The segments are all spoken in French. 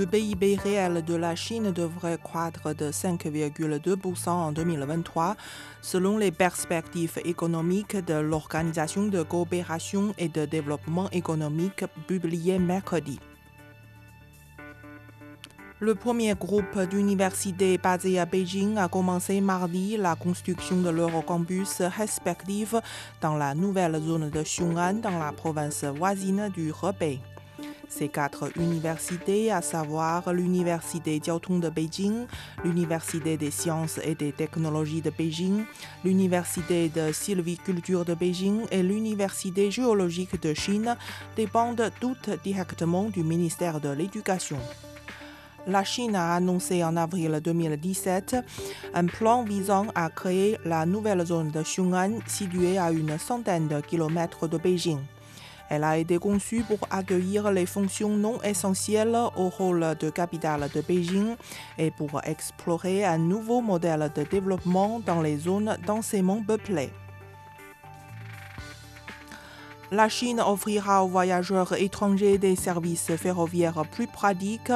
Le PIB réel de la Chine devrait croître de 5,2% en 2023, selon les perspectives économiques de l'Organisation de coopération et de développement économique publiées mercredi. Le premier groupe d'universités basées à Beijing a commencé mardi la construction de leurs campus respectifs dans la nouvelle zone de Xiong'an dans la province voisine du Hebei. Ces quatre universités, à savoir l'Université Jiaotong de Beijing, l'Université des sciences et des technologies de Beijing, l'Université de sylviculture de Beijing et l'Université géologique de Chine, dépendent toutes directement du ministère de l'Éducation. La Chine a annoncé en avril 2017 un plan visant à créer la nouvelle zone de Xiong'an située à une centaine de kilomètres de Beijing. Elle a été conçue pour accueillir les fonctions non essentielles au rôle de capitale de Beijing et pour explorer un nouveau modèle de développement dans les zones densément peuplées. La Chine offrira aux voyageurs étrangers des services ferroviaires plus pratiques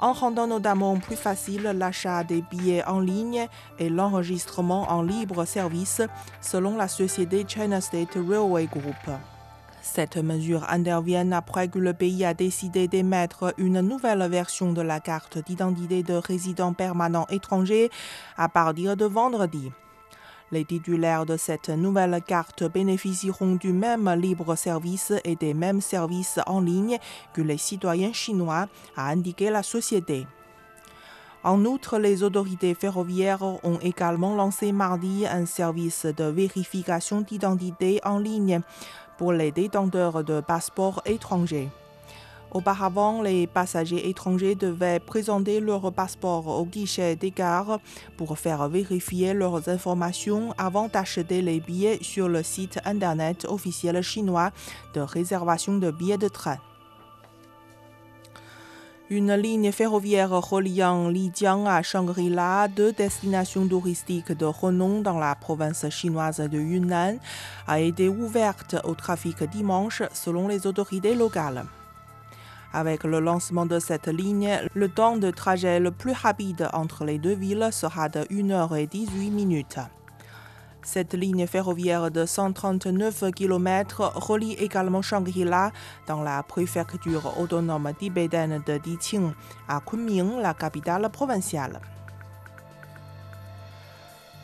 en rendant notamment plus facile l'achat des billets en ligne et l'enregistrement en libre service selon la société China State Railway Group. Cette mesure intervient après que le pays a décidé d'émettre une nouvelle version de la carte d'identité de résident permanent étranger à partir de vendredi. Les titulaires de cette nouvelle carte bénéficieront du même libre service et des mêmes services en ligne que les citoyens chinois, a indiqué la société. En outre, les autorités ferroviaires ont également lancé mardi un service de vérification d'identité en ligne pour les détenteurs de passeports étrangers. Auparavant, les passagers étrangers devaient présenter leur passeport au guichet des gares pour faire vérifier leurs informations avant d'acheter les billets sur le site internet officiel chinois de réservation de billets de train. Une ligne ferroviaire reliant Lijiang à Shangri-La, deux destinations touristiques de renom dans la province chinoise de Yunnan, a été ouverte au trafic dimanche selon les autorités locales. Avec le lancement de cette ligne, le temps de trajet le plus rapide entre les deux villes sera de 1h18 minutes. Cette ligne ferroviaire de 139 km relie également Shangri-La dans la préfecture autonome tibétaine de Diqing à Kunming, la capitale provinciale.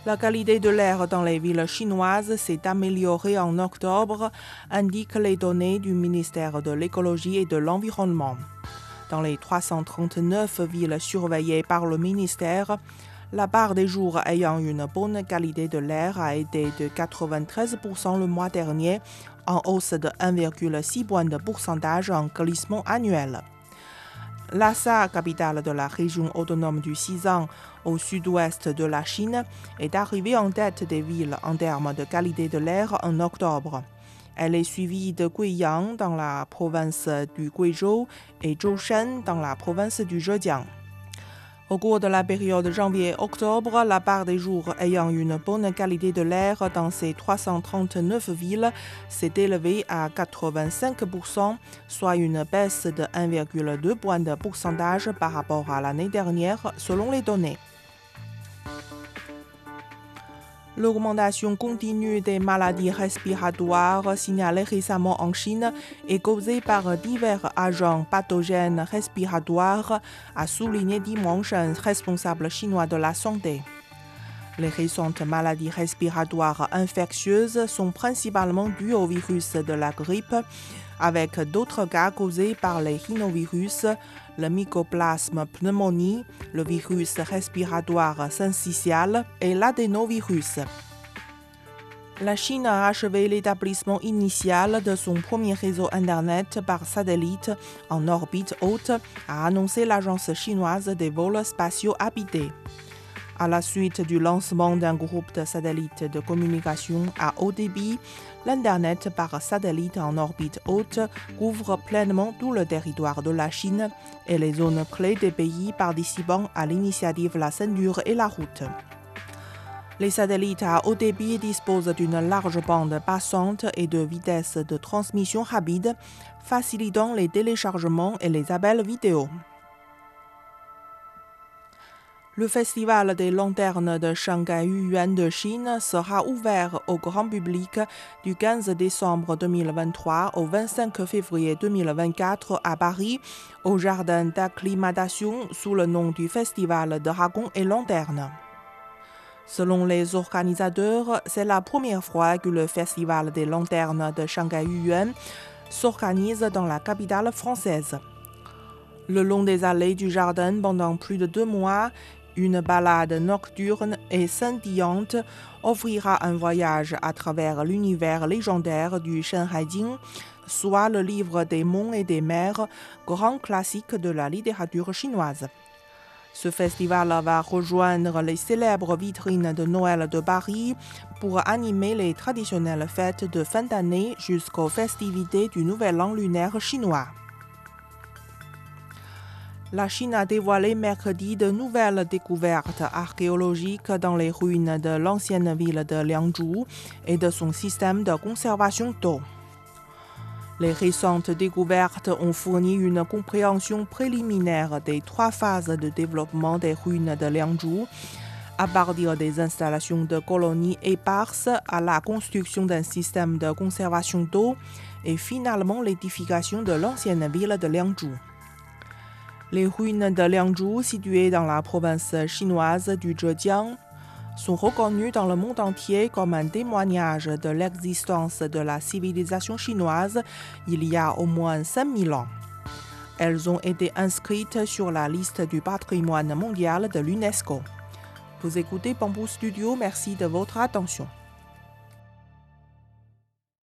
La qualité de l'air dans les villes chinoises s'est améliorée en octobre, indiquent les données du ministère de l'écologie et de l'environnement. Dans les 339 villes surveillées par le ministère, la part des jours ayant une bonne qualité de l'air a été de 93% le mois dernier, en hausse de 1,6 point de pourcentage en glissement annuel. Lhasa, capitale de la région autonome du Xizang, au sud-ouest de la Chine, est arrivée en tête des villes en termes de qualité de l'air en octobre. Elle est suivie de Guiyang dans la province du Guizhou et Zhoushan dans la province du Zhejiang. Au cours de la période janvier-octobre, la part des jours ayant une bonne qualité de l'air dans ces 339 villes s'est élevée à 85%, soit une baisse de 1,2 point de pourcentage par rapport à l'année dernière, selon les données. L'augmentation continue des maladies respiratoires signalées récemment en Chine et causée par divers agents pathogènes respiratoires, a souligné dimanche un responsable chinois de la santé. Les récentes maladies respiratoires infectieuses sont principalement dues au virus de la grippe, avec d'autres cas causés par les rhinovirus, le mycoplasme pneumonie, le virus respiratoire syncytial et l'adénovirus. La Chine a achevé l'établissement initial de son premier réseau Internet par satellite en orbite haute, a annoncé l'agence chinoise des vols spatiaux habités. À la suite du lancement d'un groupe de satellites de communication à haut débit, l'Internet par satellite en orbite haute couvre pleinement tout le territoire de la Chine et les zones clés des pays participant à l'initiative La Ceinture et la Route. Les satellites à haut débit disposent d'une large bande passante et de vitesses de transmission rapide, facilitant les téléchargements et les appels vidéo. Le festival des lanternes de Shanghai Yuan de Chine sera ouvert au grand public du 15 décembre 2023 au 25 février 2024 à Paris, au jardin d'acclimatation sous le nom du Festival Dragon et Lanternes. Selon les organisateurs, c'est la première fois que le Festival des lanternes de Shanghai Yuan s'organise dans la capitale française. Le long des allées du jardin pendant plus de deux mois, une balade nocturne et scintillante offrira un voyage à travers l'univers légendaire du Shenhaijing, soit le livre des monts et des mers, grand classique de la littérature chinoise. Ce festival va rejoindre les célèbres vitrines de Noël de Paris pour animer les traditionnelles fêtes de fin d'année jusqu'aux festivités du Nouvel An lunaire chinois. La Chine a dévoilé mercredi de nouvelles découvertes archéologiques dans les ruines de l'ancienne ville de Liangzhou et de son système de conservation d'eau. Les récentes découvertes ont fourni une compréhension préliminaire des trois phases de développement des ruines de Liangzhou, à partir des installations de colonies éparses à la construction d'un système de conservation d'eau et finalement l'édification de l'ancienne ville de Liangzhou. Les ruines de Liangzhou, situées dans la province chinoise du Zhejiang, sont reconnues dans le monde entier comme un témoignage de l'existence de la civilisation chinoise il y a au moins 5000 ans. Elles ont été inscrites sur la liste du patrimoine mondial de l'UNESCO. Vous écoutez Bamboo Studio, merci de votre attention.